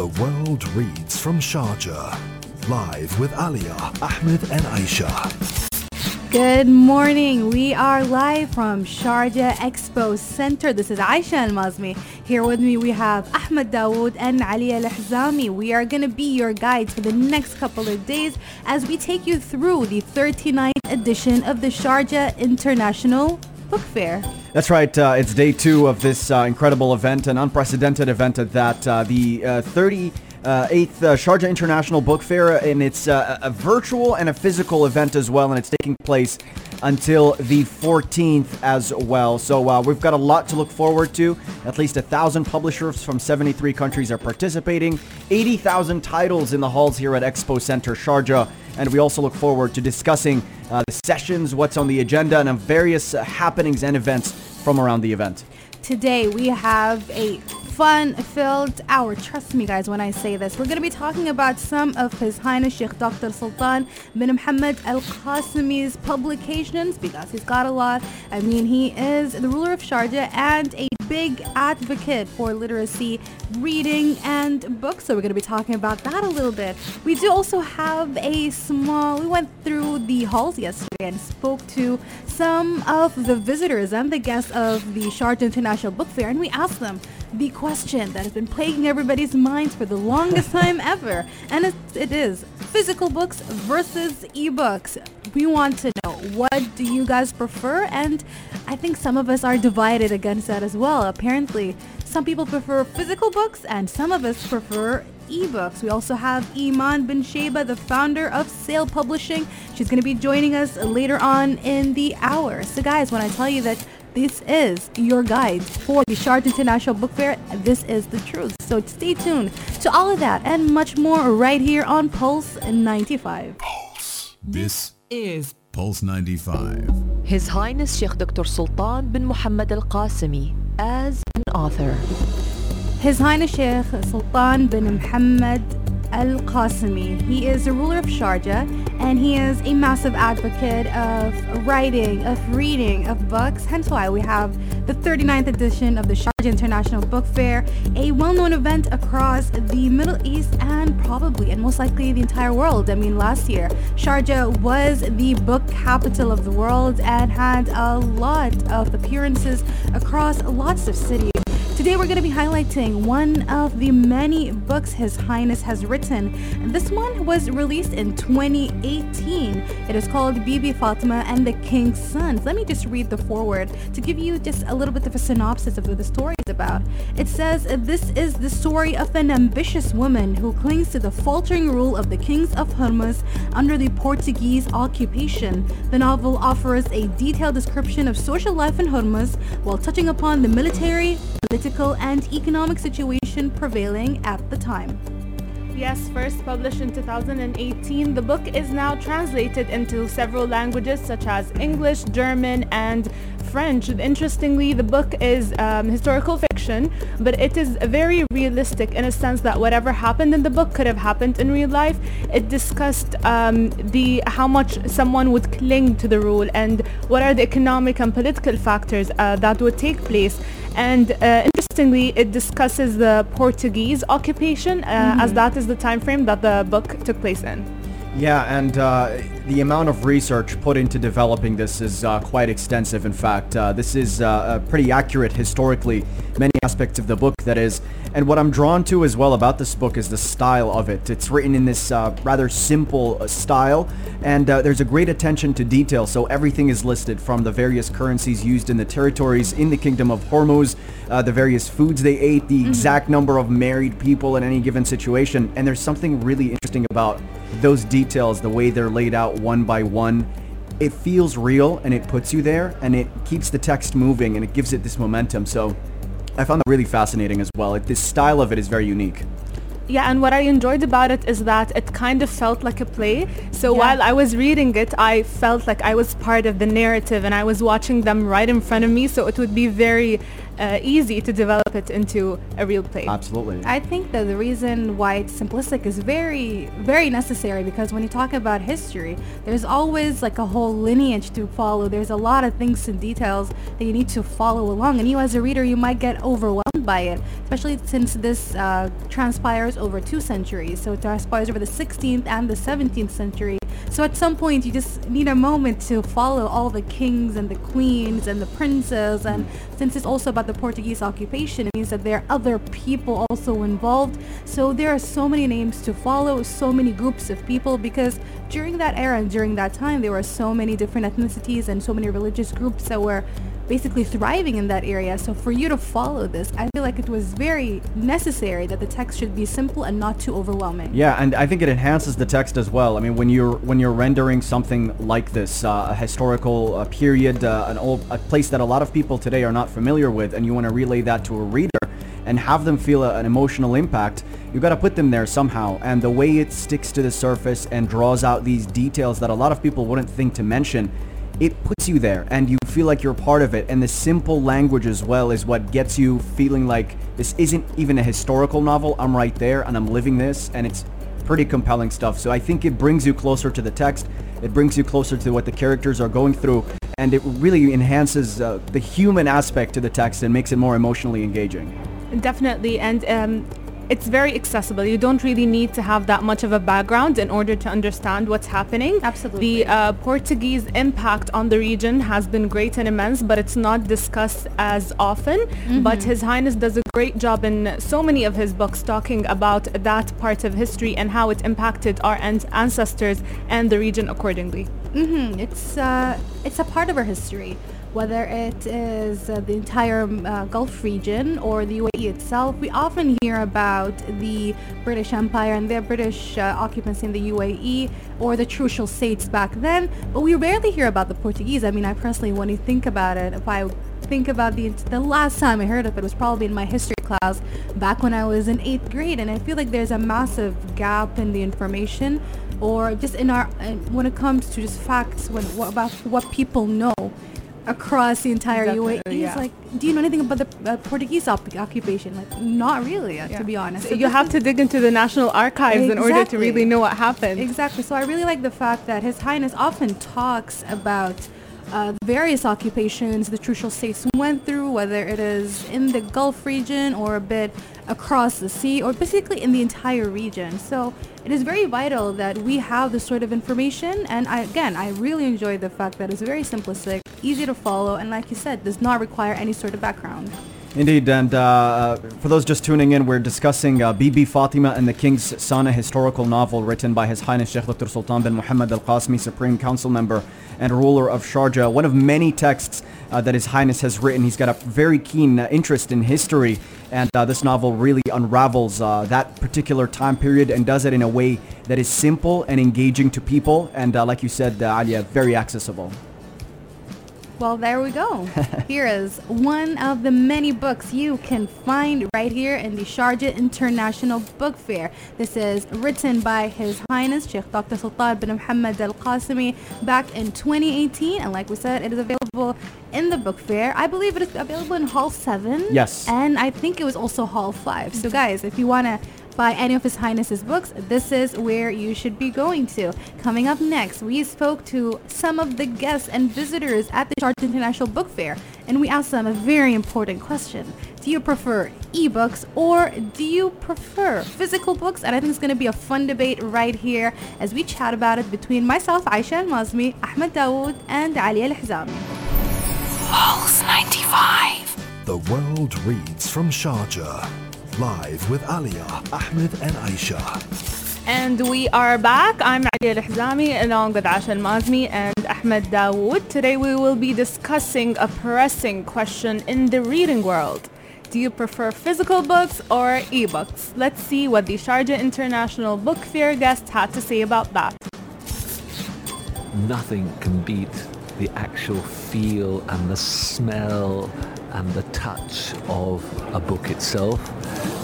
The world reads from Sharjah. Live with Alia, Ahmed, and Aisha. Good morning. We are live from Sharjah Expo Center. This is Aisha Al Mazmi. Here with me we have Ahmed Dawood and Ali Al Hzami. We are going to be your guides for the next couple of days as we take you through the 39th edition of the Sharjah International Book Fair. That's right. Uh, it's day two of this uh, incredible event, an unprecedented event at that. Uh, the uh, 30 uh, 8th uh, Sharjah International Book Fair, and it's uh, a virtual and a physical event as well, and it's taking place until the 14th as well. So uh, we've got a lot to look forward to. At least a thousand publishers from 73 countries are participating. 80,000 titles in the halls here at Expo Center Sharjah, and we also look forward to discussing uh, the sessions, what's on the agenda, and various uh, happenings and events from around the event. Today we have a fun-filled hour. Trust me, guys, when I say this. We're going to be talking about some of His Highness Sheikh Dr. Sultan bin Muhammad Al Qasimi's publications because he's got a lot. I mean, he is the ruler of Sharjah and a big advocate for literacy, reading, and books. So we're going to be talking about that a little bit. We do also have a small. We went through the halls yesterday and spoke to some of the visitors and the guests of the Sharjah International Book Fair, and we asked them the question that has been plaguing everybody's minds for the longest time ever. And it, it is physical books versus ebooks. We want to know what do you guys prefer? And I think some of us are divided against that as well. Apparently, some people prefer physical books and some of us prefer ebooks. We also have Iman bin Sheba, the founder of Sale Publishing. She's going to be joining us later on in the hour. So guys, when I tell you that this is your guide for the Sharjah International Book Fair. This is the truth. So stay tuned to all of that and much more right here on Pulse 95. Pulse. This is Pulse 95. His Highness Sheikh Dr. Sultan bin Muhammad Al Qasimi as an author. His Highness Sheikh Sultan bin Muhammad Al Qasimi. He is the ruler of Sharjah and he is a massive advocate of writing, of reading, of books. Hence why we have the 39th edition of the Sharjah International Book Fair, a well known event across the Middle East and probably and most likely the entire world. I mean, last year, Sharjah was the book capital of the world and had a lot of appearances across lots of cities. Today we're going to be highlighting one of the many books His Highness has written. This one was released in 2018. It is called Bibi Fatima and the King's Sons. Let me just read the foreword to give you just a little bit of a synopsis of the story about. It says, This is the story of an ambitious woman who clings to the faltering rule of the kings of Hormuz under the Portuguese occupation. The novel offers a detailed description of social life in Hormuz while touching upon the military, political, and economic situation prevailing at the time. Yes, first published in 2018, the book is now translated into several languages such as English, German, and French. Interestingly, the book is um, historical fiction, but it is very realistic in a sense that whatever happened in the book could have happened in real life. It discussed um, the how much someone would cling to the rule and what are the economic and political factors uh, that would take place. And uh, interestingly, it discusses the Portuguese occupation uh, mm-hmm. as that is the time frame that the book took place in. Yeah, and uh, the amount of research put into developing this is uh, quite extensive. In fact, uh, this is uh, pretty accurate historically, many aspects of the book, that is. And what I'm drawn to as well about this book is the style of it. It's written in this uh, rather simple uh, style, and there's a great attention to detail. So everything is listed from the various currencies used in the territories in the Kingdom of Hormuz, the various foods they ate, the mm-hmm. exact number of married people in any given situation. And there's something really interesting about those details, the way they're laid out one by one, it feels real and it puts you there and it keeps the text moving and it gives it this momentum. So I found that really fascinating as well. It, this style of it is very unique. Yeah, and what I enjoyed about it is that it kind of felt like a play. So yeah. while I was reading it, I felt like I was part of the narrative and I was watching them right in front of me. So it would be very uh, easy to develop it into a real play. Absolutely. I think that the reason why it's simplistic is very, very necessary because when you talk about history, there's always like a whole lineage to follow. There's a lot of things and details that you need to follow along. And you as a reader, you might get overwhelmed by it, especially since this uh, transpires over two centuries. So it transpires over the 16th and the 17th century. So at some point, you just need a moment to follow all the kings and the queens and the princes. And since it's also about the Portuguese occupation, it means that there are other people also involved. So there are so many names to follow, so many groups of people, because during that era and during that time, there were so many different ethnicities and so many religious groups that were basically thriving in that area. So for you to follow this, I feel like it was very necessary that the text should be simple and not too overwhelming. Yeah, and I think it enhances the text as well. I mean, when you're when you're rendering something like this, uh, a historical uh, period, uh, an old a place that a lot of people today are not familiar with, and you want to relay that to a reader and have them feel a, an emotional impact, you got to put them there somehow. And the way it sticks to the surface and draws out these details that a lot of people wouldn't think to mention it puts you there and you feel like you're part of it. And the simple language as well is what gets you feeling like this isn't even a historical novel. I'm right there and i'm living this and it's pretty compelling stuff. So i think it brings you closer to the text. It brings you closer to what the characters are going through. And it really enhances uh, the human aspect to the text and makes it more emotionally engaging. Definitely, and um, it's very accessible. You don't really need to have that much of a background in order to understand what's happening. Absolutely. The uh, Portuguese impact on the region has been great and immense, but it's not discussed as often. But His Highness does a great job in so many of his books talking about that part of history and how it impacted our an- ancestors and the region accordingly. hmm It's uh, it's a part of our history, whether it is uh, the entire um, uh, Gulf region or the UAE itself. We often hear about the British Empire and their British uh, occupancy in the UAE or the Trucial States back then, but we rarely hear about the Portuguese. I mean, I personally, when you think about it, if I think about the the last time I heard of it was probably in my history class back when I was in eighth grade, and I feel like there's a massive gap in the information, or just in our when it comes to just facts when what about what people know across the entire UAE. yeah. It's like, do you know anything about the uh, Portuguese op- occupation? Like, not really, uh, to be honest. So you have to dig into the national archives in order to really know what happened. Exactly. So I really like the fact that His Highness often talks about uh, various occupations the Trucial States went through, whether it is in the Gulf region or a bit across the sea, or basically in the entire region. So it is very vital that we have this sort of information. And I, again, I really enjoy the fact that it's very simplistic, easy to follow, and like you said, does not require any sort of background. Indeed, and uh, for those just tuning in, we're discussing uh, Bibi Fatima and the King's Son, a historical novel written by His Highness Sheikh Dr. Sultan bin Muhammad Al Qasimi, Supreme Council Member and ruler of Sharjah. One of many texts uh, that His Highness has written. He's got a very keen uh, interest in history, and uh, this novel really unravels uh, that particular time period and does it in a way that is simple and engaging to people, and uh, like you said, uh, Alia, very accessible. Well, there we go. here is one of the many books you can find right here in the Sharjah International Book Fair. This is written by His Highness Sheikh Dr. Sultan bin Muhammad Al Qasimi back in 2018. And like we said, it is available in the book fair. I believe it is available in Hall 7. Yes. And I think it was also Hall 5. So, guys, if you want to buy any of His Highness's books, this is where you should be going to. Coming up next, we spoke to some of the guests and visitors at the Sharjah International Book Fair, and we asked them a very important question. Do you prefer ebooks or do you prefer physical books? And I think it's going to be a fun debate right here as we chat about it between myself, Aisha Al-Mazmi, Ahmed Dawood, and Ali Al-Hizami. Pulse 95. The world reads from Sharjah. Live with Alia, Ahmed, and Aisha. And we are back. I'm Ali Al-Hizami along with Aisha Al-Mazmi and Ahmed Dawood. Today we will be discussing a pressing question in the reading world. Do you prefer physical books or ebooks? Let's see what the Sharjah International Book Fair guests had to say about that. nothing can beat the actual feel and the smell and the touch of a book itself.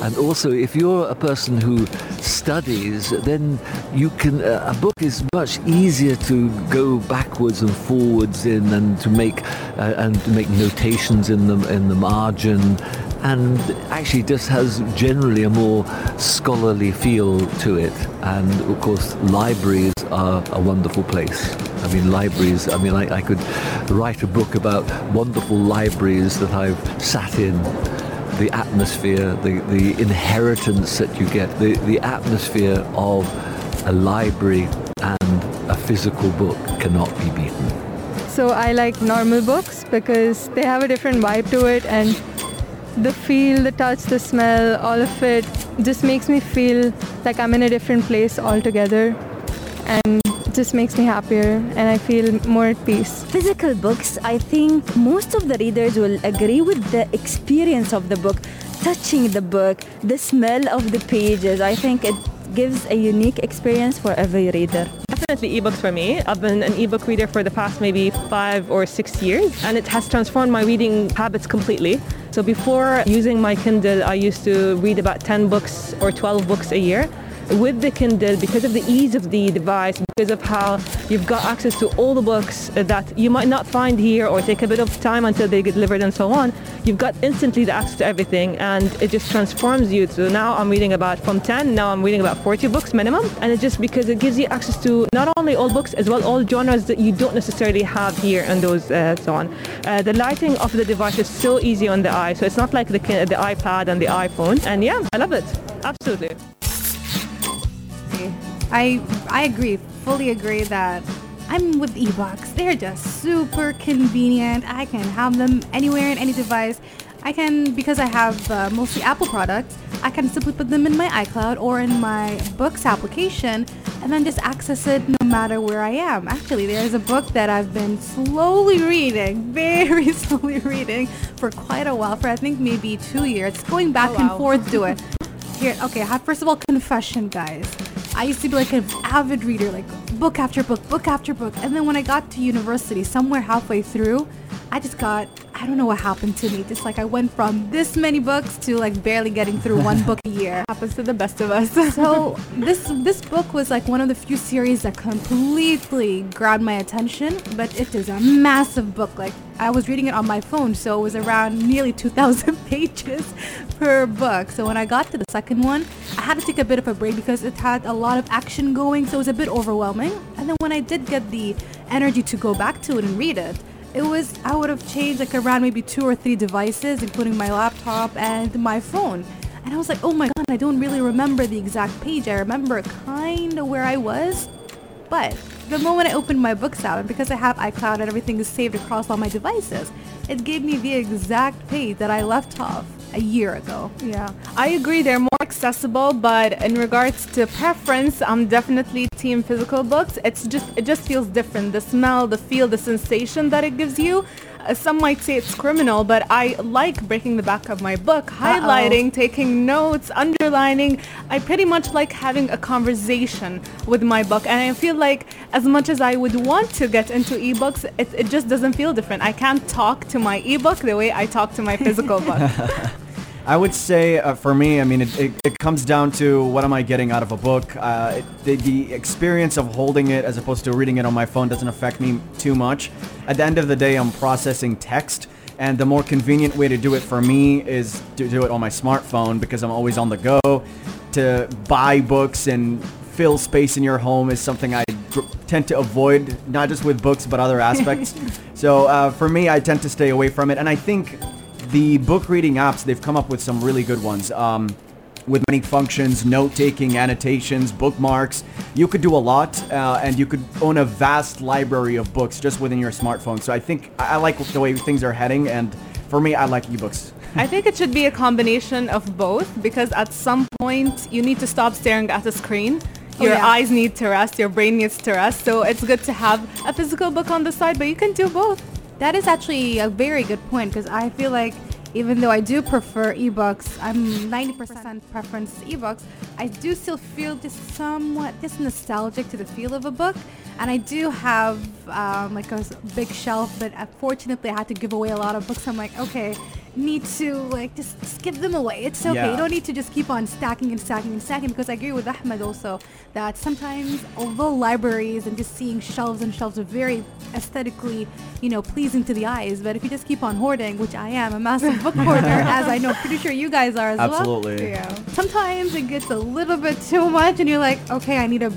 And also, if you're a person who studies, then you can. Uh, a book is much easier to go backwards and forwards in, and to make uh, and to make notations in the in the margin, and actually just has generally a more scholarly feel to it. And of course, libraries are a wonderful place. I mean, libraries, I mean, I, I could write a book about wonderful libraries that I've sat in the atmosphere, the, the inheritance that you get, the, the atmosphere of a library and a physical book cannot be beaten. So I like normal books because they have a different vibe to it and the feel, the touch, the smell, all of it just makes me feel like I'm in a different place altogether. And just makes me happier and I feel more at peace. Physical books, I think most of the readers will agree with the experience of the book, touching the book, the smell of the pages. I think it gives a unique experience for every reader. Definitely ebooks for me. I've been an ebook reader for the past maybe five or six years and it has transformed my reading habits completely. So before using my Kindle, I used to read about 10 books or 12 books a year with the Kindle, because of the ease of the device, because of how you've got access to all the books that you might not find here or take a bit of time until they get delivered and so on, you've got instantly the access to everything and it just transforms you. So now I'm reading about from 10, now I'm reading about 40 books minimum. And it's just because it gives you access to not only all books as well all genres that you don't necessarily have here and those uh, so on. Uh, the lighting of the device is so easy on the eye. So it's not like the, the iPad and the iPhone. And yeah, I love it. Absolutely. I I agree, fully agree that I'm with ebooks. They're just super convenient. I can have them anywhere in any device. I can because I have uh, mostly Apple products. I can simply put them in my iCloud or in my Books application, and then just access it no matter where I am. Actually, there's a book that I've been slowly reading, very slowly reading for quite a while, for I think maybe two years, going back oh, wow. and forth to it. Here, okay, first of all, confession, guys. I used to be like an avid reader, like book after book, book after book. And then when I got to university, somewhere halfway through, I just got I don't know what happened to me. Just like I went from this many books to like barely getting through one book a year. Happens to the best of us. so this this book was like one of the few series that completely grabbed my attention. But it is a massive book. Like I was reading it on my phone, so it was around nearly 2,000 pages per book. So when I got to the second one, I had to take a bit of a break because it had a lot of action going, so it was a bit overwhelming. And then when I did get the energy to go back to it and read it, it was I would have changed like around maybe two or three devices, including my laptop and my phone. And I was like, oh my god, I don't really remember the exact page. I remember kind of where I was, but the moment I opened my books app, and because I have iCloud and everything is saved across all my devices, it gave me the exact page that I left off a year ago. Yeah, I agree. They're more accessible, but in regards to preference, I'm definitely team physical books. It's just it just feels different. The smell, the feel, the sensation that it gives you. Uh, some might say it's criminal, but I like breaking the back of my book, highlighting, Uh-oh. taking notes, underlining. I pretty much like having a conversation with my book, and I feel like as much as I would want to get into ebooks, it, it just doesn't feel different. I can't talk to my ebook the way I talk to my physical book. I would say uh, for me, I mean, it, it, it, comes down to what am I getting out of a book. Uh, it, the, the, experience of holding it as opposed to reading it on my phone doesn't affect me too much. At the end of the day, I'm processing text, and the more convenient way to do it for me is to do it on my smartphone because I'm always on the go. To buy books and fill space in your home is something I tend to avoid, not just with books but other aspects. so uh, for me, I tend to stay away from it, and I think the book reading apps, they've come up with some really good ones. Um, with many functions, note taking, annotations, bookmarks. You could do a lot, uh, and you could own a vast library of books just within your smartphone. So I think I, I like the way things are heading, and for me, I like ebooks. I think it should be a combination of both because at some point you need to stop staring at a screen. Oh, your oh, yeah. eyes need to rest, your brain needs to rest. So it's good to have a physical book on the side, but you can do both. That is actually a very good point because I feel like even though I do prefer ebooks, I'm 90% preference ebooks. I do still feel just somewhat just nostalgic to the feel of a book, and I do have um, like a big shelf. But unfortunately, I had to give away a lot of books. I'm like, okay, need to like just, just give them away. It's okay. Yeah. You don't need to just keep on stacking and stacking and stacking because I agree with Ahmed also that sometimes although libraries and just seeing shelves and shelves are very aesthetically, you know, pleasing to the eyes, but if you just keep on hoarding, which I am a massive book hoarder, as I know pretty sure you guys are as well. Absolutely. Yeah. Sometimes it gets a little bit too much and you're like, okay, I need a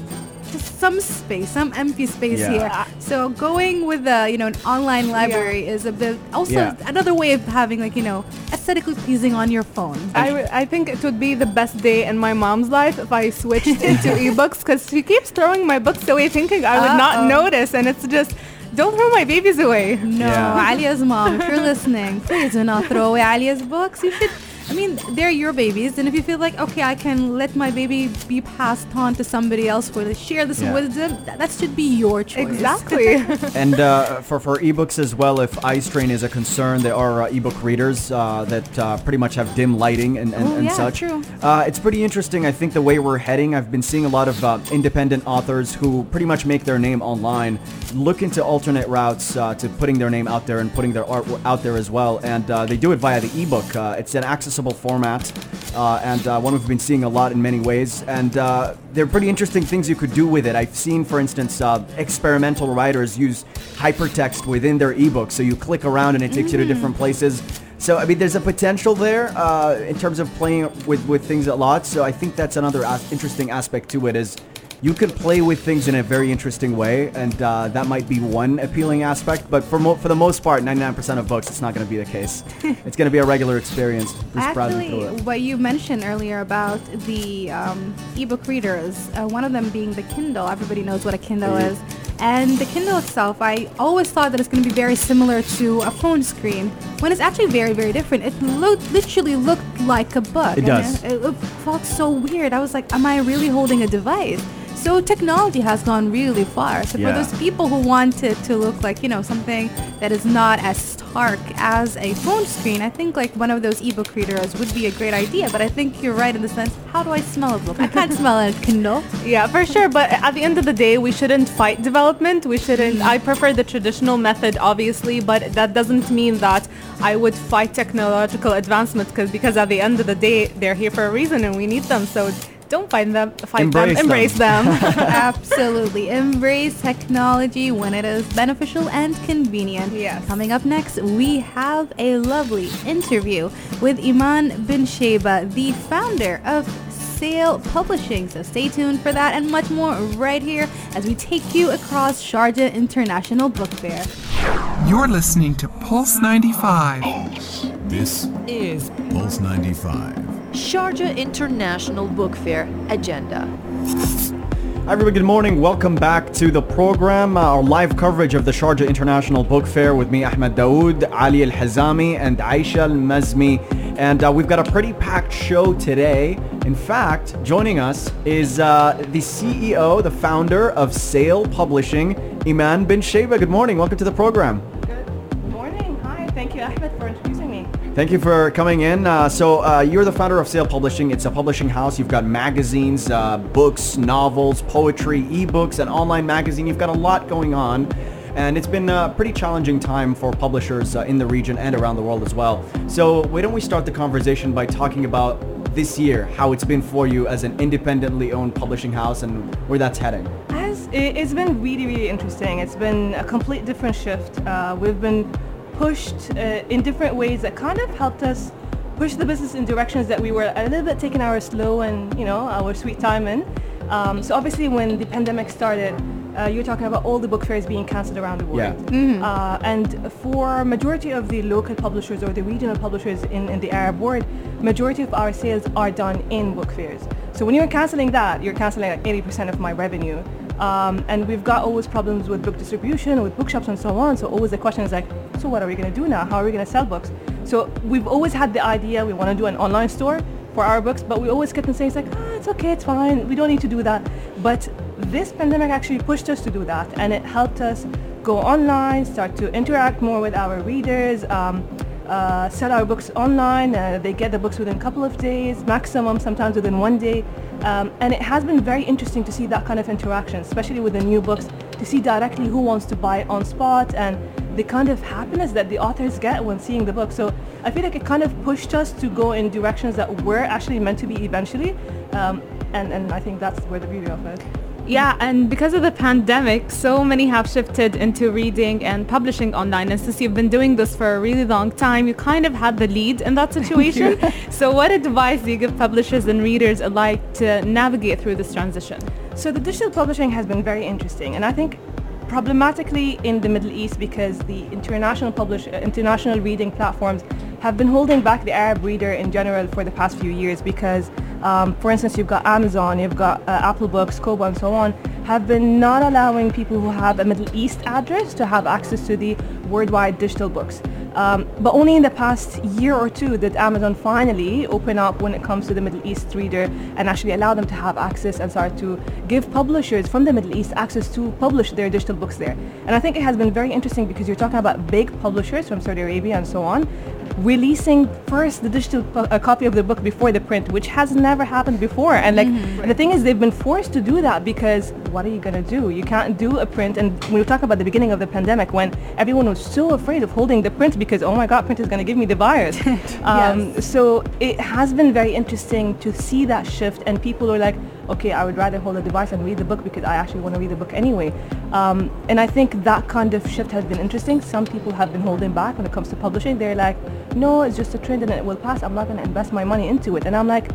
some space, some empty space Yeah. here. So going with the, you know, an online library is a bit also Yeah. another way of having like, you know, aesthetically pleasing on your phone. I, w- I think it would be the best day in my mom's life if I switched into ebooks because she keeps throwing my books away thinking I would Uh-oh. not notice and it's just don't throw my babies away. No, Yeah. Alia's mom, if you're listening, please do not throw away Alia's books. You should. I mean, they're your babies, and if you feel like, okay, I can let my baby be passed on to somebody else for to share this Yeah. wisdom, that, that should be your choice. Exactly. and uh, for, for ebooks as well, if eye strain is a concern, there are uh, ebook readers uh, that uh, pretty much have dim lighting and, and, Oh, and yeah, such. true. Uh, it's pretty interesting. I think the way we're heading, I've been seeing a lot of uh, independent authors who pretty much make their name online, look into alternate routes uh, to putting their name out there and putting their art out there as well. And uh, they do it via the ebook. Uh, it's an accessible format. Uh, and uh, one we've been seeing a lot in many ways, and uh, there are pretty interesting things you could do with it. I've seen, for instance, uh, experimental writers use hypertext within their ebooks, so you click around and it takes you to different places. So I mean, there's a potential there uh, in terms of playing with with things a lot. So I think that's another as- interesting aspect to it is you can play with things in a very interesting way, and uh, that might be one appealing aspect. But for mo- for the most part, 99% of books, it's not going to be the case. it's going to be a regular experience. Actually, what you mentioned earlier about the um, ebook readers, uh, one of them being the Kindle. Everybody knows what a Kindle Mhm. is. And the Kindle itself, I always thought that it's going to be very similar to a phone screen, when it's actually very, very different. It lo- literally looked like a book. It does. It, it felt so weird. I was like, am I really holding a device? So technology has gone really far. So Yeah. for those people who want it to look like, you know, something that is not as stark as a phone screen, I think like one of those ebook readers would be a great idea. But I think you're right in the sense, how do I smell a book? I can't smell a Kindle. Yeah, for sure. But at the end of the day, we shouldn't fight development. We shouldn't. Mm-hmm. I prefer the traditional method, obviously, but that doesn't mean that I would fight technological advancement because because at the end of the day, they're here for a reason and we need them. So don't find them. Fight Embrace them. Embrace them. Absolutely. Embrace technology when it is beneficial and convenient. Yes. Coming up next, we have a lovely interview with Iman bin Sheba, the founder of Sale Publishing. So stay tuned for that and much more right here as we take you across Sharjah International Book Fair. You're listening to Pulse 95. Pulse. This is Pulse 95. Sharjah International Book Fair Agenda. Hi everybody, good morning. Welcome back to the program, uh, our live coverage of the Sharjah International Book Fair with me, Ahmed Daoud, Ali Al-Hazami, and Aisha Al-Mazmi. And uh, we've got a pretty packed show today. In fact, joining us is uh, the CEO, the founder of Sale Publishing, Iman bin Sheba. Good morning. Welcome to the program. Good morning. Hi. Thank you, Ahmed, for introducing me. Thank you for coming in. Uh, so uh, you're the founder of Sale Publishing. It's a publishing house. You've got magazines, uh, books, novels, poetry, ebooks, an online magazine. You've got a lot going on. And it's been a pretty challenging time for publishers uh, in the region and around the world as well. So why don't we start the conversation by talking about this year, how it's been for you as an independently owned publishing house and where that's heading. As it- it's been really, really interesting. It's been a complete different shift. Uh, we've been pushed uh, in different ways that kind of helped us push the business in directions that we were a little bit taking our slow and you know our sweet time in. Um, so obviously, when the pandemic started, uh, you're talking about all the book fairs being cancelled around the world. Yeah. Uh, and for majority of the local publishers or the regional publishers in, in the Arab world, majority of our sales are done in book fairs. So when you're canceling that, you're canceling like 80% of my revenue. Um, and we've got always problems with book distribution, with bookshops and so on. So always the question is like, so what are we going to do now? How are we going to sell books? So we've always had the idea we want to do an online store for our books, but we always kept on saying it's like, ah, it's okay, it's fine. We don't need to do that. But this pandemic actually pushed us to do that, and it helped us go online, start to interact more with our readers, um, uh, sell our books online. Uh, they get the books within a couple of days, maximum sometimes within one day. Um, and it has been very interesting to see that kind of interaction, especially with the new books, to see directly who wants to buy on spot and the kind of happiness that the authors get when seeing the book. So I feel like it kind of pushed us to go in directions that were actually meant to be eventually. Um, and, and I think that's where the beauty of it. Yeah, and because of the pandemic, so many have shifted into reading and publishing online. And since you've been doing this for a really long time, you kind of had the lead in that situation. so what advice do you give publishers and readers alike to navigate through this transition? So the digital publishing has been very interesting, and I think problematically in the Middle East because the international publish uh, international reading platforms have been holding back the Arab reader in general for the past few years because um, for instance you've got Amazon, you've got uh, Apple Books, Kobo and so on have been not allowing people who have a Middle East address to have access to the worldwide digital books. Um, but only in the past year or two did Amazon finally open up when it comes to the Middle East reader and actually allow them to have access and start to give publishers from the Middle East access to publish their digital books there. And I think it has been very interesting because you're talking about big publishers from Saudi Arabia and so on releasing first the digital a copy of the book before the print, which has never happened before. And like mm-hmm. the thing is, they've been forced to do that because what are you gonna do? You can't do a print. And we were talking about the beginning of the pandemic when everyone was so afraid of holding the print because oh my god, print is gonna give me the virus. um, yes. So it has been very interesting to see that shift, and people are like okay, I would rather hold a device and read the book because I actually want to read the book anyway. Um, and I think that kind of shift has been interesting. Some people have been holding back when it comes to publishing. They're like, no, it's just a trend and it will pass. I'm not going to invest my money into it. And I'm like,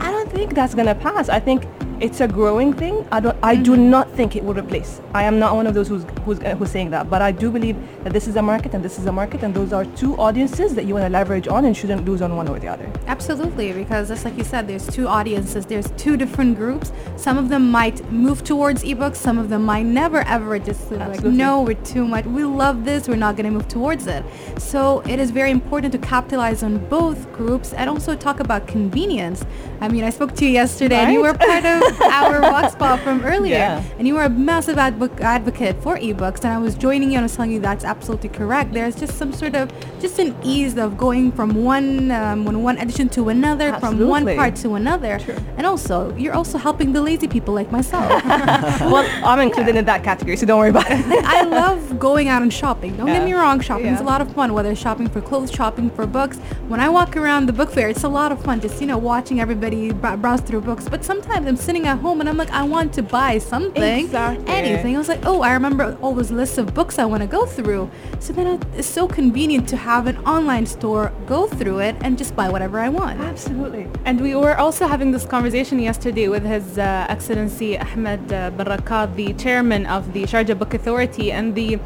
I don't think that's going to pass. I think it's a growing thing. I don't. I mm-hmm. do not think it will replace. I am not one of those who's who's, uh, who's saying that. But I do believe that this is a market and this is a market, and those are two audiences that you want to leverage on and shouldn't lose on one or the other. Absolutely, because just like you said, there's two audiences. There's two different groups. Some of them might move towards ebooks. Some of them might never ever just like, no, we're too much. We love this. We're not going to move towards it. So it is very important to capitalize on both groups and also talk about convenience. I mean, I spoke to you yesterday, right? and you were part of our Voxpop from earlier, yeah. and you were a massive advo- advocate for ebooks, and I was joining you and I was telling you that's absolutely correct. There's just some sort of just an ease of going from one um, one edition to another, absolutely. from one part to another, True. and also you're also helping the lazy people like myself. well, I'm included yeah. in that category, so don't worry about it. I love going out and shopping. Don't yeah. get me wrong, shopping is a lot of fun. Whether shopping for clothes, shopping for books. When I walk around the book fair, it's a lot of fun. Just you know, watching everybody browse through books. But sometimes I'm sitting at home and I'm like, I want to buy something, exactly. anything. I was like, oh, I remember all those lists of books I want to go through. So then it's so convenient to have an online store, go through it, and just buy whatever I want. Absolutely. And we were also having this conversation yesterday with His uh, Excellency Ahmed uh, bin Rakad, the chairman of the Sharjah Book Authority, and the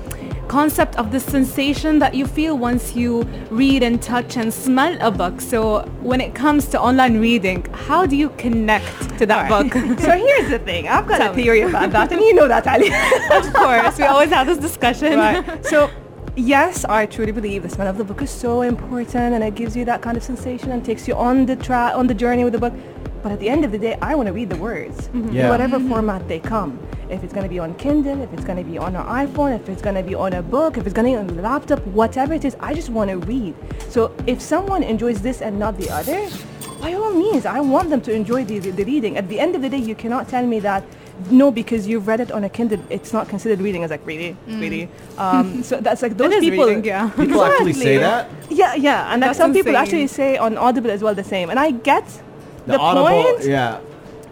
concept of the sensation that you feel once you read and touch and smell a book. So when it comes to online reading, how do you connect to that right. book? so here's the thing. I've got Tell a theory me. about that, and you know that, Ali. of course, we always have this discussion. Right. So yes, I truly believe the smell of the book is so important, and it gives you that kind of sensation and takes you on the tra- on the journey with the book. But at the end of the day, I want to read the words, mm-hmm. yeah. whatever mm-hmm. format they come. If it's going to be on Kindle, if it's going to be on an iPhone, if it's going to be on a book, if it's going to be on a laptop, whatever it is, I just want to read. So if someone enjoys this and not the other, by all means, I want them to enjoy the, the, the reading. At the end of the day, you cannot tell me that no, because you've read it on a Kindle, it's not considered reading. I was like, really, mm. really. Um, so that's like those people. Reading, yeah. People actually say that. Yeah, yeah, and like some insane. people actually say on Audible as well the same. And I get the, the Audible, point. Yeah.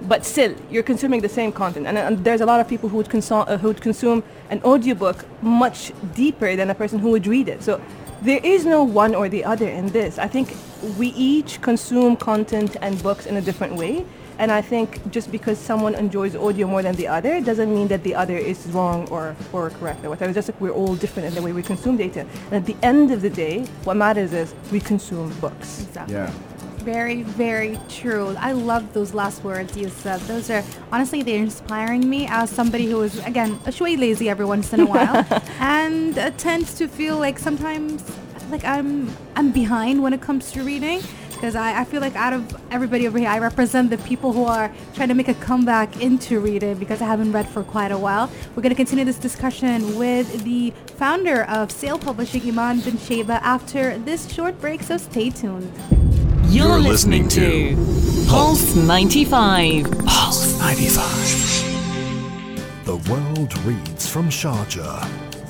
But still, you're consuming the same content, and, and there's a lot of people who would consume uh, who would consume an audiobook much deeper than a person who would read it. So there is no one or the other in this. I think we each consume content and books in a different way. And I think just because someone enjoys audio more than the other doesn't mean that the other is wrong or, or correct or whatever. It's just like we're all different in the way we consume data. And at the end of the day, what matters is we consume books. Exactly. Yeah. Very, very true. I love those last words you said. Those are honestly they're inspiring me as somebody who is again a shway lazy every once in a while and uh, tends to feel like sometimes like I'm I'm behind when it comes to reading because I, I feel like out of everybody over here, I represent the people who are trying to make a comeback into reading because I haven't read for quite a while. We're going to continue this discussion with the founder of Sale Publishing, Iman bin Sheba, after this short break, so stay tuned. You're, You're listening, listening, to Pulse 95. Pulse 95. The world reads from Sharjah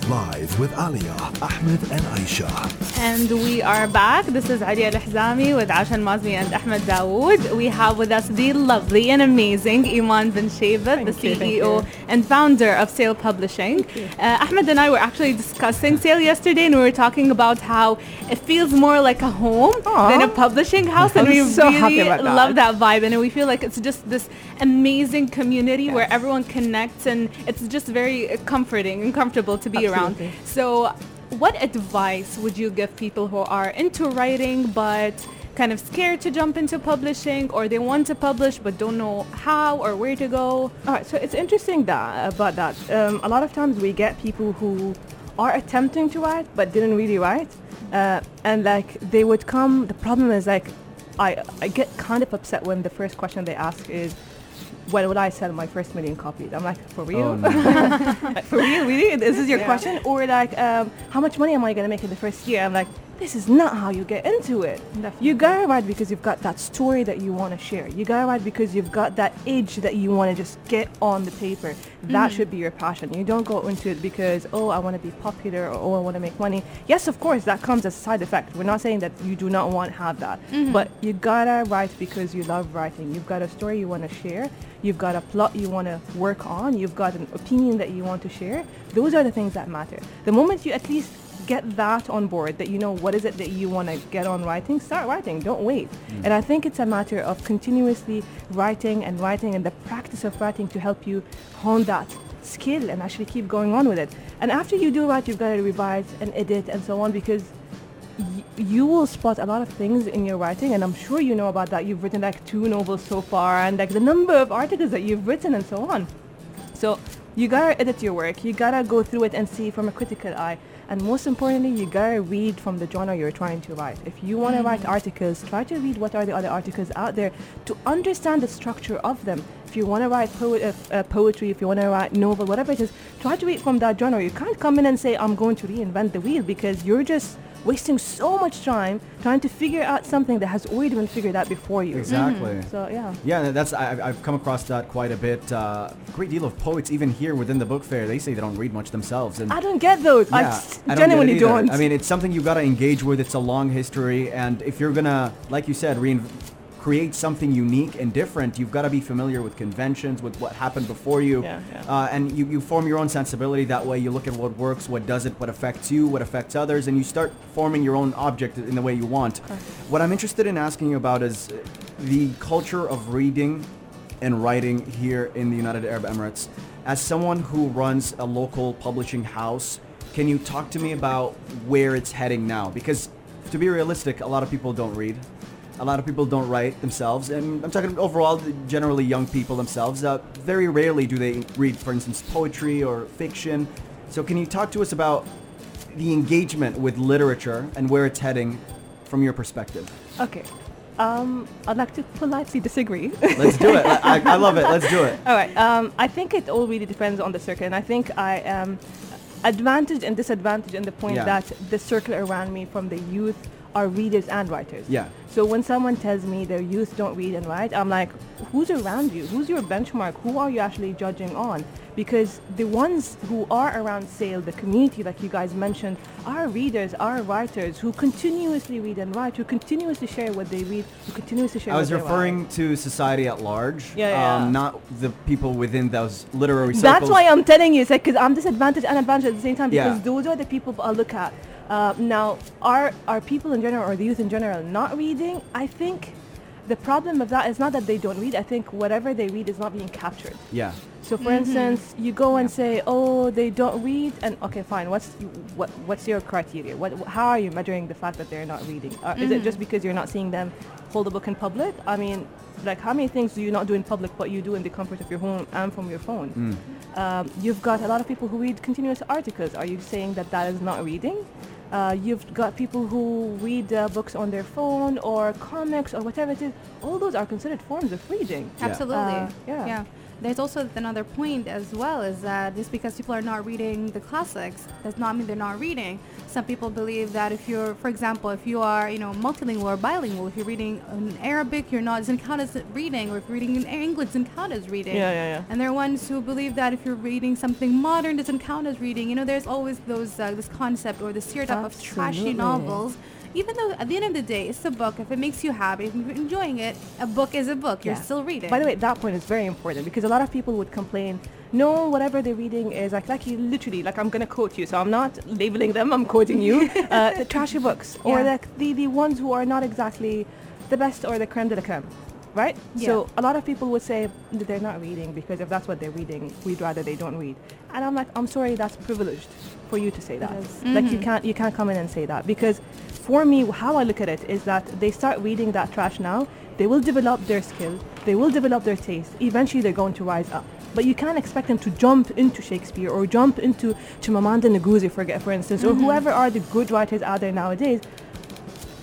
Live with Alia, Ahmed, and Aisha. And we are back. This is Alia Al-Hzami with Ashan Mazmi and Ahmed Dawood. We have with us the lovely and amazing Iman bin Shaybat, the you, CEO and founder of Sale Publishing. Uh, Ahmed and I were actually discussing Sale yesterday and we were talking about how it feels more like a home than a publishing house. and I'm we so really happy about that. love that vibe. And we feel like it's just this amazing community where everyone connects and it's just very comforting and comfortable to be around. So, what advice would you give people who are into writing but kind of scared to jump into publishing or they want to publish but don't know how or where to go? All right, so it's interesting that about that. Um, a lot of times we get people who are attempting to write but didn't really write, uh, and like they would come. The problem is like, I I get kind of upset when the first question they ask is. When would I sell my first million copies? I'm like, for real? Oh, no. For real, really? This is your Yeah. question? Or like, um, how much money am I going to make in the first year? I'm like, this is not how you get into it. You gotta write because you've got that story that you want to share. You gotta write because you've got that itch that you want to just get on the paper. That Mhm. should be your passion. You don't go into it because, oh, I want to be popular or oh, I want to make money. Yes, of course, that comes as a side effect. We're not saying that you do not want to have that. Mhm. But you gotta write because you love writing. You've got a story you want to share. You've got a plot you want to work on. You've got an opinion that you want to share. Those are the things that matter. The moment you at least get that on board, that you know what is it that you want to get on writing, start writing. Don't wait. Mm. And I think it's a matter of continuously writing and writing and the practice of writing to help you hone that skill and actually keep going on with it. And after you do write, you've got to revise and edit and so on because y- you will spot a lot of things in your writing and i'm sure you know about that you've written like two novels so far and like the number of articles that you've written and so on so you gotta edit your work you gotta go through it and see from a critical eye and most importantly you gotta read from the genre you're trying to write. If you want to write mm. articles try to read what are the other articles out there to understand the structure of them if you want to write po- uh, uh, poetry if you want to write novel whatever it is try to read from that genre you can't come in and say i'm going to reinvent the wheel because you're just wasting so much time trying to figure out something that has already been figured out before you Exactly. so yeah Yeah, that's I, I've- I've come across that quite a bit. Uh, a great deal of poets, even here within the book fair, they say they don't read much themselves. And i don't get those i yeah, I don't it genuinely don't I mean, it's something you've got to engage with. It's a long history, and if you're gonna, like you said, rein- create something unique and different, you've got to be familiar with conventions, with what happened before you, Yeah, yeah. Uh, and you, you form your own sensibility. That way, you look at what works, what doesn't, what affects you, what affects others, and you start forming your own object in the way you want. What I'm interested in asking you about is uh, the culture of reading and writing here in the United Arab Emirates. As someone who runs a local publishing house, can you talk to me about where it's heading now? Because to be realistic, a lot of people don't read. A lot of people don't write themselves, and I'm talking overall, generally young people themselves. Uh, very rarely do they read, for instance, poetry or fiction. So, can you talk to us about the engagement with literature and where it's heading from your perspective? Okay. Um, I'd like to politely disagree. Let's do it. I, I- love it. Let's do it. All right. Um, I think it all really depends on the circle, and I think I am advantaged and disadvantage in the point Yeah. that the circle around me, from the youth, are readers and writers. Yeah. So when someone tells me their youth don't read and write, I'm like, who's around you? Who's your benchmark? Who are you actually judging on? Because the ones who are around sale, the community like you guys mentioned, are readers, are writers who continuously read and write, who continuously share what they read, who continuously share I was what they write. referring to society at large, Yeah, yeah. Um, not the people within those literary circles. That's why I'm telling you, it's like because I'm disadvantaged and advantaged at the same time because Yeah. those are the people I look at. Uh, now, are are people in general or the youth in general not reading? I think the problem of that is not that they don't read. I think whatever they read is not being captured. Yeah. So, for Mhm. instance, you go and say, "Oh, they don't read," and okay, fine. What's what What's your criteria? What How are you measuring the fact that they're not reading? Uh, Is it Mhm. just because you're not seeing them hold a book in public? I mean, like how many things do you not do in public, but you do in the comfort of your home and from your phone? Mm. Um, you've got a lot of people who read continuous articles. Are you saying that that is not reading? Uh, you've got people who read uh, books on their phone or comics or whatever it is. All those are considered forms of reading. Absolutely. Uh, yeah. yeah. There's also another point as well is that just because people are not reading the classics does not mean they're not reading. Some people believe that if you're, for example, if you are, you know, multilingual or bilingual, if you're reading in Arabic, you're not, doesn't count as reading, or if you're reading in English, doesn't count as reading. Yeah, yeah, yeah. And there are ones who believe that if you're reading something modern, doesn't count as reading. You know, there's always those uh, this concept or the stereotype of trashy Absolutely. novels. Even though at the end of the day, it's a book. If it makes you happy, if you're enjoying it, a book is a book. You're Yeah. still reading. By the way, that point is very important because a lot of people would complain, no, whatever they're reading is like, like you literally, like I'm going to quote you, so I'm not labeling them, I'm quoting you, uh, the trashy books or Yeah. like the, the ones who are not exactly the best or the creme de la creme, right? So a lot of people would say that they're not reading because if that's what they're reading, we'd rather they don't read. And I'm like, I'm sorry, that's privileged for you to say that. is. Like you Mhm. can't you can't come in and say that because for me how I look at it is that they start reading that trash now, they will develop their skill, they will develop their taste. Eventually they're going to rise up. But you can't expect them to jump into Shakespeare or jump into Chimamanda Ngozi for, for instance, or Mhm. whoever are the good writers out there nowadays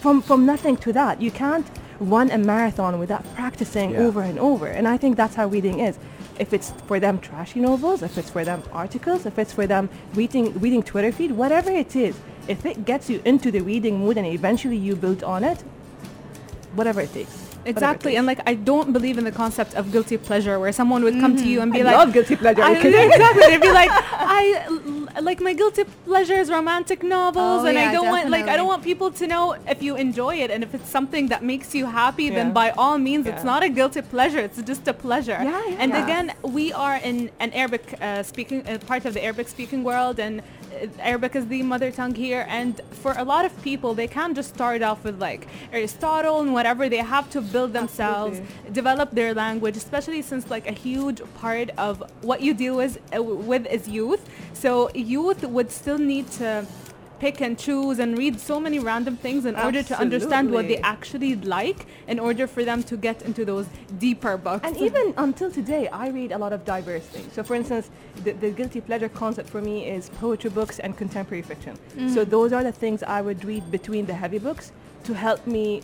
from from nothing to that. You can't run a marathon without practicing Yeah. over and over. And I think that's how reading is. If it's for them trashy novels, if it's for them articles, if it's for them reading reading Twitter feed, whatever it is, if it gets you into the reading mood and eventually you build on it, whatever it takes. Exactly, and like I don't believe in the concept of guilty pleasure, where someone would come to mm-hmm. you and be I like, love guilty pleasure, I, okay? exactly, they'd be like, I l- like my guilty pleasure is romantic novels, Oh, and yeah, I don't want like I don't want people to know if you enjoy it, and if it's something that makes you happy, Yeah. then by all means, it's not a guilty pleasure; it's just a pleasure. Yeah, yeah. And Yeah. again, we are in an Arabic uh, speaking uh, part of the Arabic speaking world, and Arabic is the mother tongue here. And for a lot of people, they can't just start off with like Aristotle and whatever. They have to build themselves, develop their language, especially since like a huge part of what you deal with uh, with is youth. So youth would still need to pick and choose and read so many random things in order to understand what they actually like in order for them to get into those deeper books. And even until today, I read a lot of diverse things. So, for instance, the, the guilty pleasure concept for me is poetry books and contemporary fiction. So, Mhm. those are the things I would read between the heavy books to help me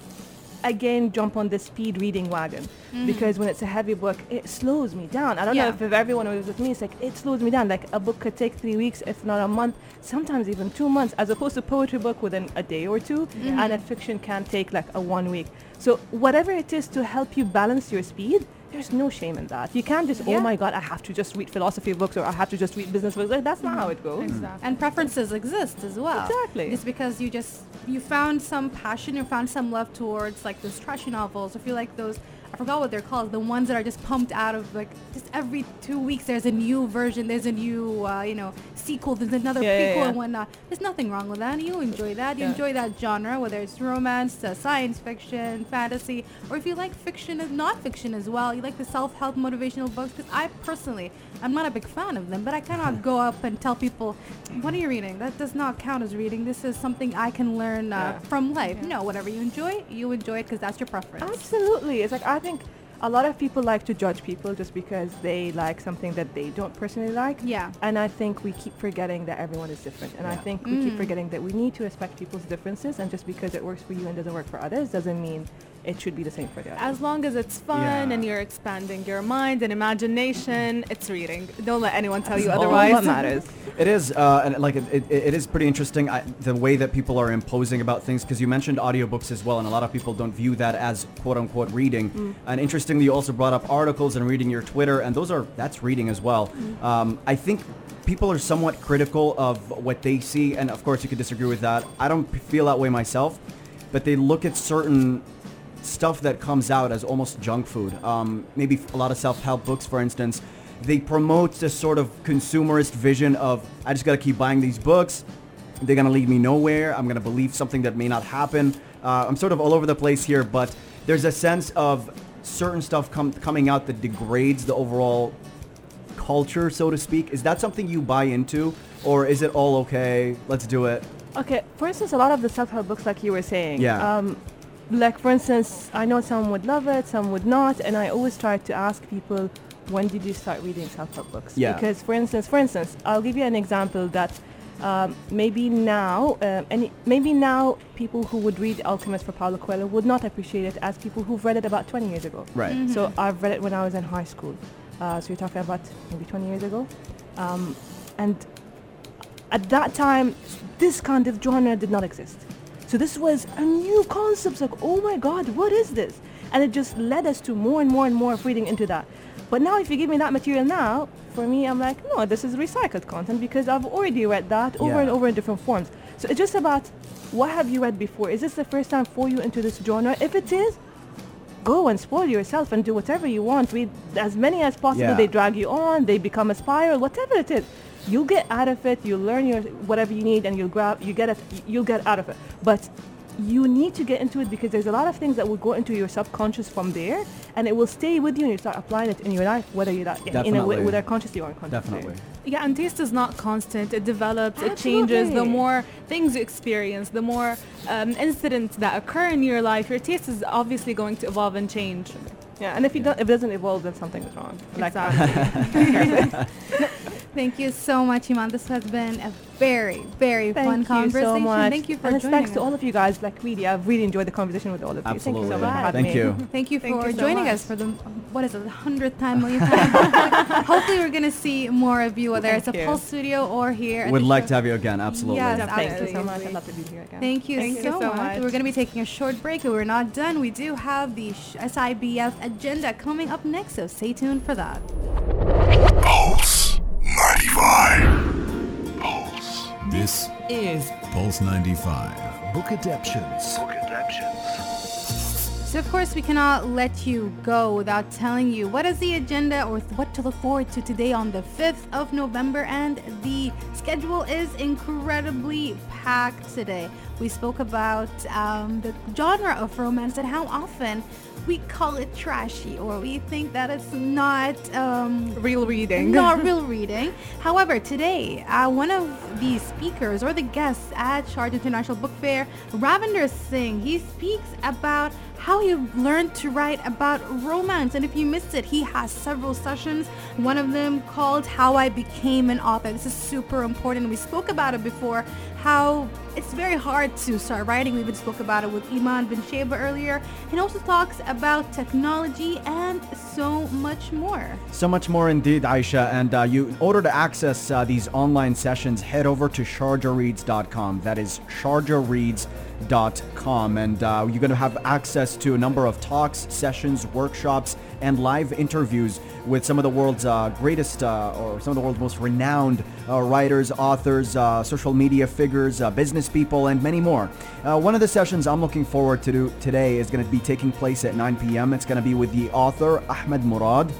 again jump on the speed reading wagon Mhm. because when it's a heavy book it slows me down i don't know Yeah. if, if everyone was with me it's like it slows me down like a book could take three weeks if not a month sometimes even two months as opposed to poetry book within a day or 2 Mhm. and a fiction can take like a one week so whatever it is to help you balance your speed there's no shame in that you can't just oh Yeah. oh my god i have to just read philosophy books or i have to just read business books like, that's not how it goes mm. And preferences exist as well. Exactly. It's because you just you found some passion, you found some love towards like those trashy novels. If you like those, I forgot what they're called, the ones that are just pumped out of like just every two weeks. There's a new version. There's a new uh, you know sequel. There's another Yeah, yeah, prequel yeah. and whatnot. There's nothing wrong with that. You enjoy that. You Yeah. enjoy that genre, whether it's romance, uh, science fiction, fantasy, or if you like fiction and not fiction as well. You like the self-help motivational books. Because I personally, I'm not a big fan of them, but I cannot go up and tell people, "What are you reading? That does not count as reading. This is something I can learn uh, Yeah. from life. No, whatever you enjoy, you enjoy it because that's your preference." Absolutely. It's like I think a lot of people like to judge people just because they like something that they don't personally like. Yeah. And I think we keep forgetting that everyone is different. And I think we keep Mm. forgetting that we need to respect people's differences and just because it works for you and doesn't work for others doesn't mean it should be the same for the others. As long as it's fun Yeah. and you're expanding your mind and imagination, it's reading. Don't let anyone tell you That's all otherwise. that matters. It is, uh, and like it, it, it is pretty interesting I, the way that people are imposing about things because you mentioned audiobooks as well, and a lot of people don't view that as quote unquote reading. Mm. And interestingly, you also brought up articles and reading your Twitter, and those are that's reading as well. Mm. Um, I think people are somewhat critical of what they see, and of course you could disagree with that. I don't feel that way myself, but they look at certain stuff that comes out as almost junk food. Um, maybe a lot of self-help books, for instance, they promote this sort of consumerist vision of I just got to keep buying these books. They're gonna lead me nowhere. I'm gonna believe something that may not happen. Uh, I'm sort of all over the place here, but there's a sense of certain stuff com- coming out that degrades the overall culture, so to speak. Is that something you buy into, or is it all okay? Let's do it. Okay, for instance, a lot of the self-help books, like you were saying, Yeah. um, like for instance, I know some would love it, some would not, and I always try to ask people, when did you start reading self-help books? Yeah. Because, for instance, for instance, I'll give you an example that um, maybe now, um, and maybe now people who would read Alchemist for Paulo Coelho would not appreciate it as people who've read it about 20 years ago. Right. Mm-hmm. So I've read it when I was in high school. Uh, so you're talking about maybe 20 years ago. Um, and at that time, this kind of genre did not exist. So this was a new concept. Like, oh my God, what is this? And it just led us to more and more and more of reading into that. But now, if you give me that material now, for me, I'm like, no, this is recycled content because I've already read that over Yeah. and over in different forms. So it's just about what have you read before? Is this the first time for you into this genre? If it is, go and spoil yourself and do whatever you want. Read as many as possible. Yeah. They drag you on. They become a spiral. Whatever it is, you'll get out of it. You learn your whatever you need, and you'll grab. You get it. You'll get out of it. But you need to get into it because there's a lot of things that will go into your subconscious from there, and it will stay with you, and you start applying it in your life, whether you're that in a way, Definitely. whether consciously or unconsciously. Definitely. Yeah, and taste is not constant. It develops, it changes. The more things you experience, the more um, incidents that occur in your life, your taste is obviously going to evolve and change. Yeah, and if you don't, if it doesn't evolve, then something is wrong. Like Thank you so much, Iman. This has been a very, very fun conversation. Thank fun you conversation. so much. Thank you for and joining thanks to all of you guys. Like really, I've really enjoyed the conversation with all of you. Thank you so Absolutely. much. for Thank me. you. Thank you Thank for you so joining much. us for the what is it, the hundredth time, millionth time? Hopefully, we're gonna see more of you, whether Thank it's a you. Pulse Studio or here. at Would like show. to have you again. Absolutely. Yes, Thank you so much. I'd love to be here again. Thank you, Thank you so, so much. much. We're going to be taking a short break, and we're not done. We do have the sh- SIBF agenda coming up next, so stay tuned for that. Pulse 95. Pulse. This Is Pulse 95. Book Adaptions. Book Adaptions. So, of course, we cannot let you go without telling you what is the agenda or what to look forward to today on the 5th of November. And the schedule is incredibly packed today. We spoke about um, the genre of romance and how often we call it trashy or we think that it's not um, Real reading. not real reading. However, today, uh, one of the speakers or the guests at Sharjah International Book Fair, Ravinder Singh, he speaks about how he learned to write about romance. And if you missed it, he has several sessions. One of them called How I Became an Author. This is super important. We spoke about it before, how it's very hard to start writing. We even spoke about it with Iman bin Sheba earlier. He also talks about technology and so much more. So much more indeed, Aisha. And uh, you, in order to access uh, these online sessions, head over to sharjahreads.com. That is sharjahreads.com. And uh, you're going to have access to a number of talks, sessions, workshops, and live interviews with some of the world's uh, greatest uh, or some of the world's most renowned uh, writers, authors, uh, social media figures, uh, business people, and many more. One of the sessions I'm looking forward to do today is going to be taking place at 9 p.m. It's going to be with the author Ahmed Murad.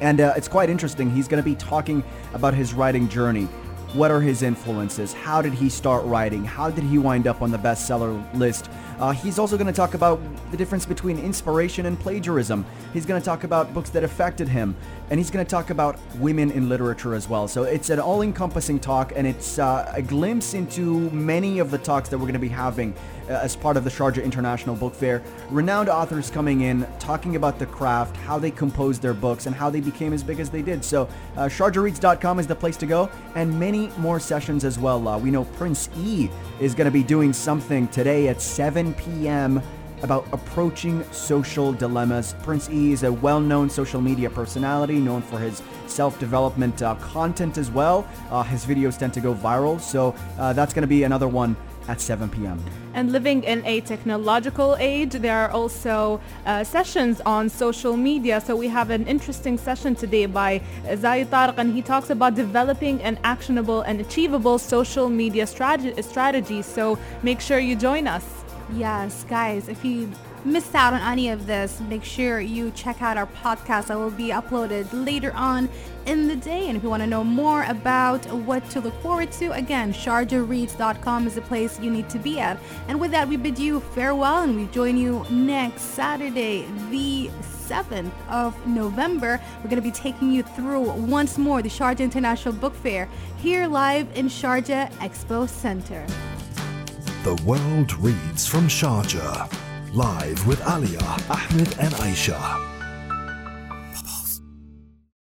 And it's quite interesting. He's going to be talking about his writing journey. What are his influences? How did he start writing? How did he wind up on the bestseller list? Uh, he's also going to talk about the difference between inspiration and plagiarism. He's going to talk about books that affected him. And he's going to talk about women in literature as well. So it's an all encompassing talk, and it's uh, a glimpse into many of the talks that we're going to be having as part of the Sharjah International Book Fair. Renowned authors coming in, talking about the craft, how they composed their books, and how they became as big as they did. So, uh, SharjahReads.com is the place to go, and many more sessions as well. Uh, we know Prince E is going to be doing something today at 7 p.m. about approaching social dilemmas. Prince E is a well known social media personality known for his self development uh, content as well. Uh, his videos tend to go viral, so uh, that's going to be another one at 7 p.m. And living in a technological age, there are also uh, sessions on social media. So we have an interesting session today by Zayed Tariq, and he talks about developing an actionable and achievable social media strate- strategy. So make sure you join us. Yes, guys, if you missed out on any of this, make sure you check out our podcast that will be uploaded later on in the day. And if you want to know more about what to look forward to, again, sharjahreads.com is the place you need to be at. And with that, we bid you farewell and we join you next Saturday, the 7th of November. We're going to be taking you through once more the Sharjah International Book Fair here live in Sharjah Expo Center. The world reads from Sharjah. Live with Alia, Ahmed, and Aisha.